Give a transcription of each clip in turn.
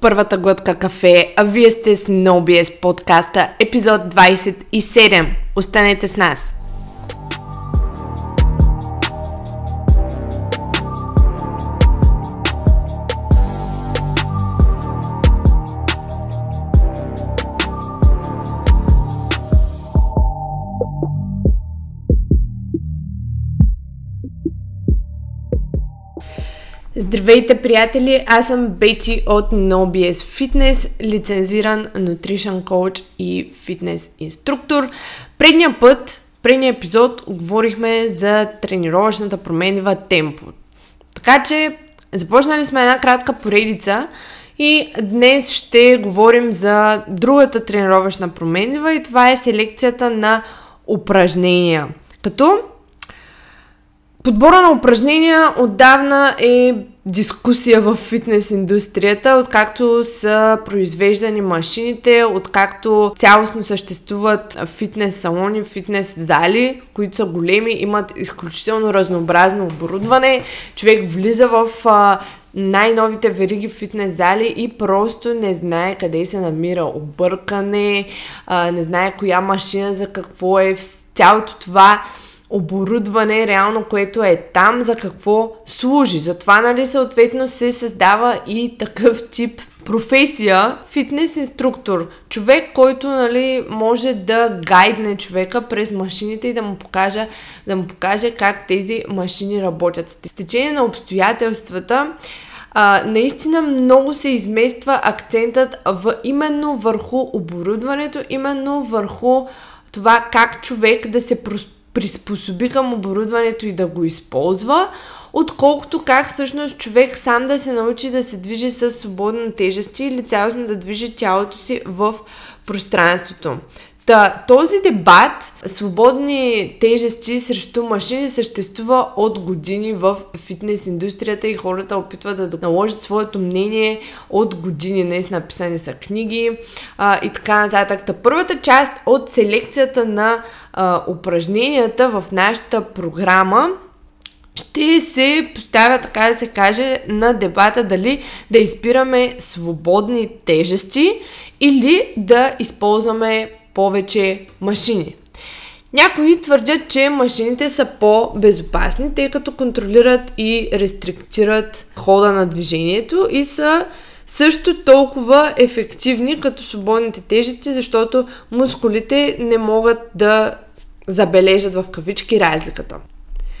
първата глътка кафе, а вие сте с NoBS подкаста, епизод 27. Останете с нас! Здравейте, приятели! Аз съм Бети от NoBS Fitness, лицензиран nutrition coach и фитнес инструктор. Предния път, предния епизод, говорихме за тренировъчната променлива темпо. Така че, започнали сме една кратка поредица и днес ще говорим за другата тренировъчна променлива и това е селекцията на упражнения. Като Подбора на упражнения отдавна е дискусия в фитнес индустрията, откакто са произвеждани машините, откакто цялостно съществуват фитнес салони, фитнес зали, които са големи, имат изключително разнообразно оборудване. Човек влиза в а, най-новите вериги фитнес зали и просто не знае къде се намира объркане, а, не знае коя машина за какво е, цялото това оборудване, реално, което е там, за какво служи. Затова, нали, съответно се създава и такъв тип професия фитнес инструктор. Човек, който, нали, може да гайдне човека през машините и да му покаже, да му покаже как тези машини работят. С течение на обстоятелствата, а, наистина много се измества акцентът в, именно върху оборудването, именно върху това как човек да се проспи приспособи към оборудването и да го използва, отколкото как всъщност човек сам да се научи да се движи с свободна тежести или цялостно да движи тялото си в пространството. Та, този дебат, свободни тежести срещу машини, съществува от години в фитнес индустрията и хората опитват да наложат своето мнение от години. Днес написани са книги а, и така нататък. Та, първата част от селекцията на а, упражненията в нашата програма ще се поставя, така да се каже, на дебата дали да избираме свободни тежести или да използваме повече машини. Някои твърдят, че машините са по-безопасни, тъй като контролират и рестриктират хода на движението и са също толкова ефективни като свободните тежести, защото мускулите не могат да забележат в кавички разликата.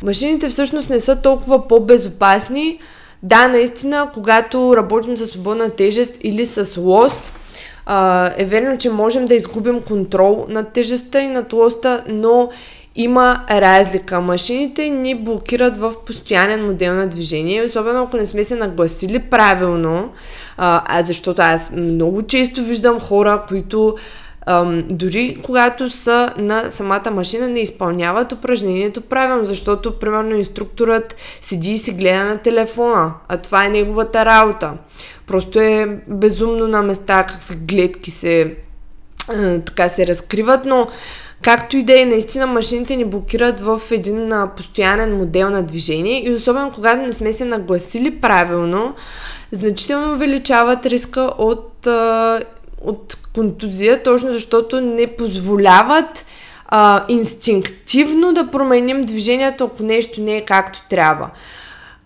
Машините всъщност не са толкова по-безопасни. Да, наистина, когато работим с свободна тежест или с лост, а, е верно, че можем да изгубим контрол над тежестта и над лоста, но има разлика. Машините ни блокират в постоянен модел на движение, особено ако не сме се нагласили правилно, а, защото аз много често виждам хора, които ам, дори когато са на самата машина, не изпълняват упражнението правилно, защото, примерно, инструкторът седи и си гледа на телефона, а това е неговата работа. Просто е безумно на места какви гледки се а, така се разкриват, но Както и да е, наистина машините ни блокират в един а, постоянен модел на движение и особено когато не сме се нагласили правилно, значително увеличават риска от а, от контузия, точно защото не позволяват а, инстинктивно да променим движението, ако нещо не е както трябва.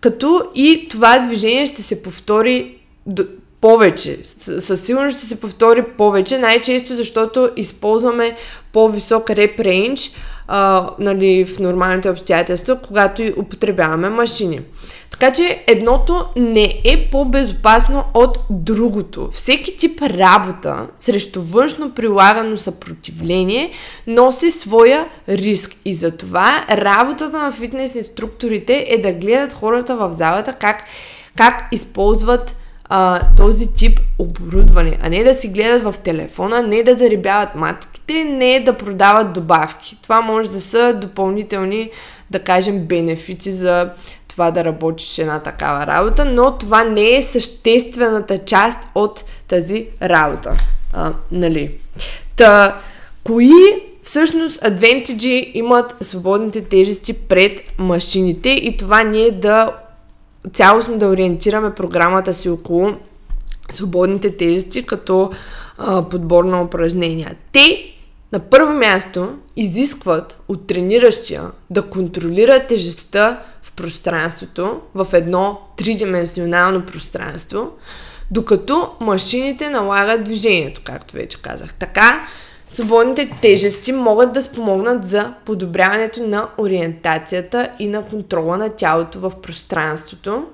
Като и това движение ще се повтори до, повече. Със сигурност ще се повтори повече, най-често защото използваме по-висок реп рейндж, нали, в нормалните обстоятелства, когато употребяваме машини. Така че едното не е по-безопасно от другото. Всеки тип работа срещу външно прилагано съпротивление носи своя риск. И затова работата на фитнес инструкторите е да гледат хората в залата как, как използват а, този тип оборудване, а не да си гледат в телефона, не да заребяват матките, не да продават добавки. Това може да са допълнителни, да кажем, бенефити за това да работиш една такава работа, но това не е съществената част от тази работа. А, нали? Та, кои всъщност адвентиджи имат свободните тежести пред машините и това ние да цялостно да ориентираме програмата си около свободните тежести като а, подбор на упражнения. Те на първо място изискват от трениращия да контролира тежестта в пространството, в едно тридименsionално пространство, докато машините налагат движението, както вече казах. Така, свободните тежести могат да спомогнат за подобряването на ориентацията и на контрола на тялото в пространството,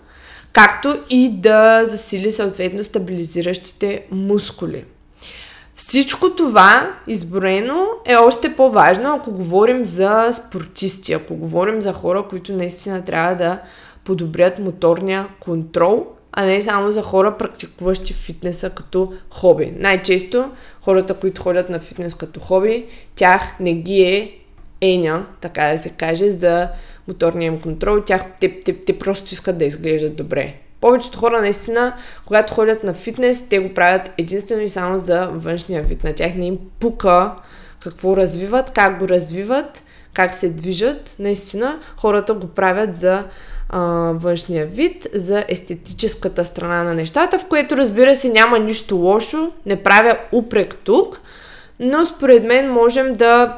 както и да засили съответно стабилизиращите мускули. Всичко това изброено е още по-важно, ако говорим за спортисти, ако говорим за хора, които наистина трябва да подобрят моторния контрол, а не само за хора, практикуващи фитнеса като хоби. Най-често хората, които ходят на фитнес като хоби, тях не ги е еня, така да се каже, за моторния им контрол. Тях, те, те, те просто искат да изглеждат добре. Повечето хора наистина, когато ходят на фитнес, те го правят единствено и само за външния вид. На тях не им пука какво развиват, как го развиват, как се движат. Наистина, хората го правят за а, външния вид, за естетическата страна на нещата, в което разбира се няма нищо лошо, не правя упрек тук, но според мен можем да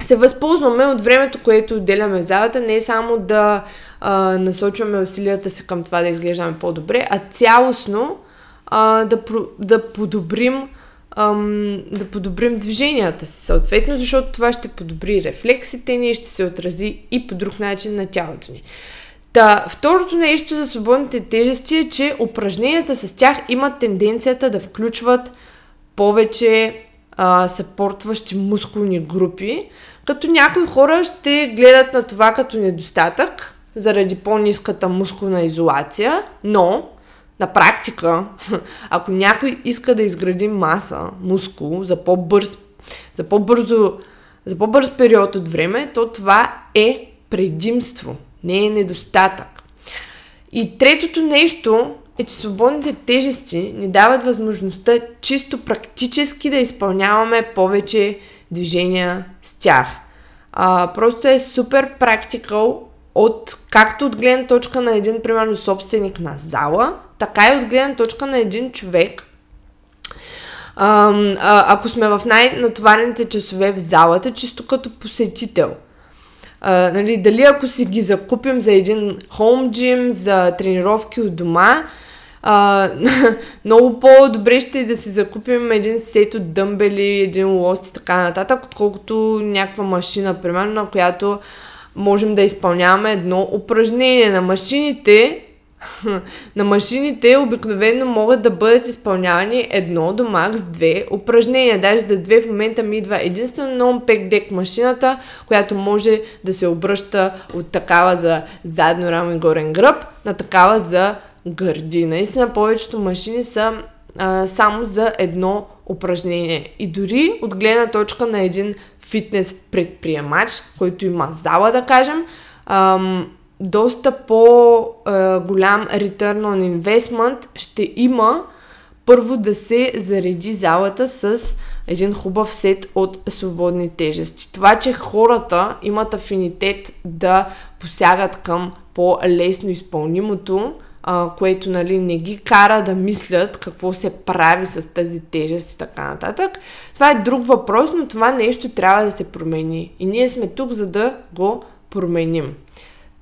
се възползваме от времето, което отделяме в залата, не само да а, насочваме усилията си към това да изглеждаме по-добре, а цялостно а, да, да подобрим ам, да подобрим движенията си, съответно, защото това ще подобри рефлексите ни, ще се отрази и по друг начин на тялото ни. Та, второто нещо за свободните тежести е, че упражненията с тях имат тенденцията да включват повече а, съпортващи мускулни групи, като някои хора ще гледат на това като недостатък, заради по-низката мускулна изолация, но на практика, ако някой иска да изгради маса, мускул за по-бърз, за по-бързо, за по-бърз период от време, то това е предимство, не е недостатък. И третото нещо е, че свободните тежести ни дават възможността чисто практически да изпълняваме повече движения с тях. А, просто е супер практикал от, както от гледна точка на един, примерно, собственик на зала, така и от гледна точка на един човек. А, ако сме в най-натоварените часове в залата, чисто като посетител. А, нали, дали ако си ги закупим за един хоум джим, за тренировки от дома, а, много по-добре ще е да си закупим един сет от дъмбели, един лост и така нататък, отколкото някаква машина, примерно, на която можем да изпълняваме едно упражнение. На машините на машините обикновено могат да бъдат изпълнявани едно до макс две упражнения. Даже за две в момента ми идва единствено Unpack Deck машината, която може да се обръща от такава за задно рамо и горен гръб на такава за гърди. Наистина повечето машини са а, само за едно упражнение. И дори от гледна точка на един фитнес предприемач, който има зала, да кажем, ам, доста по-голям return on investment ще има първо да се зареди залата с един хубав сет от свободни тежести. Това, че хората имат афинитет да посягат към по-лесно изпълнимото, а, което нали, не ги кара да мислят какво се прави с тази тежест и така нататък. Това е друг въпрос, но това нещо трябва да се промени. И ние сме тук, за да го променим.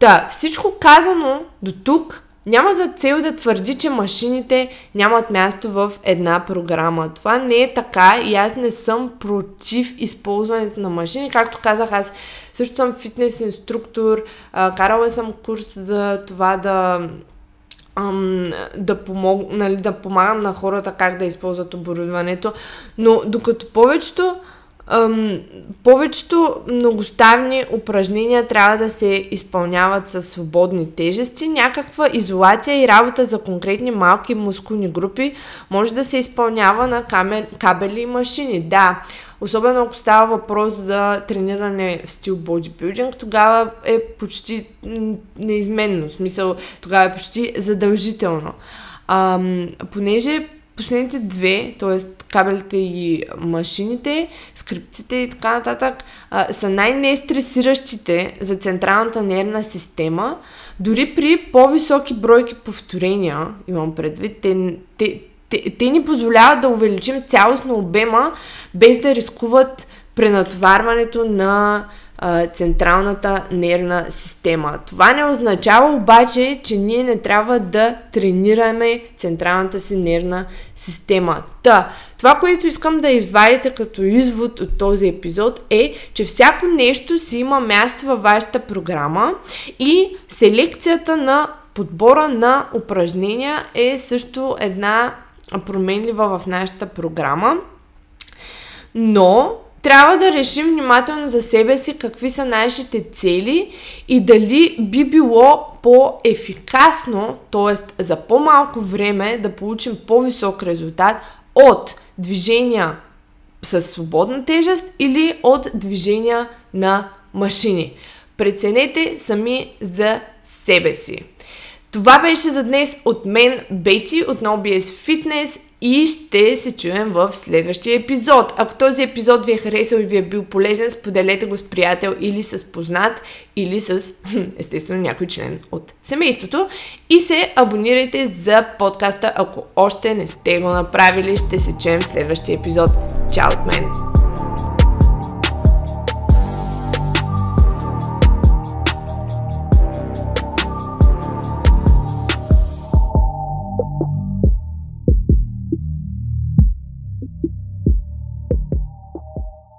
Та, всичко казано до тук няма за цел да твърди, че машините нямат място в една програма. Това не е така и аз не съм против използването на машини. Както казах, аз също съм фитнес инструктор, карала съм курс за това да да, помог, нали, да помагам на хората как да използват оборудването. Но докато повечето ам, повечето многоставни упражнения трябва да се изпълняват със свободни тежести. Някаква изолация и работа за конкретни малки мускулни групи може да се изпълнява на камер, кабели и машини. Да, Особено ако става въпрос за трениране в стил бодибилдинг, тогава е почти неизменно. В смисъл, тогава е почти задължително. А, понеже последните две, т.е. кабелите и машините, скрипците и така нататък, а, са най-нестресиращите за централната нервна система, дори при по-високи бройки повторения, имам предвид, те, те, те, те ни позволяват да увеличим цялостно обема, без да рискуват пренатоварването на централната нервна система. Това не означава обаче, че ние не трябва да тренираме централната си нервна система. Та, това, което искам да извадите като извод от този епизод е, че всяко нещо си има място във вашата програма и селекцията на подбора на упражнения е също една променлива в нашата програма. Но трябва да решим внимателно за себе си какви са нашите цели и дали би било по-ефикасно, т.е. за по-малко време да получим по-висок резултат от движения с свободна тежест или от движения на машини. Преценете сами за себе си. Това беше за днес от мен, Бети от NoBS Fitness и ще се чуем в следващия епизод. Ако този епизод ви е харесал и ви е бил полезен, споделете го с приятел или с познат, или с, естествено, някой член от семейството. И се абонирайте за подкаста, ако още не сте го направили. Ще се чуем в следващия епизод. Чао от мен!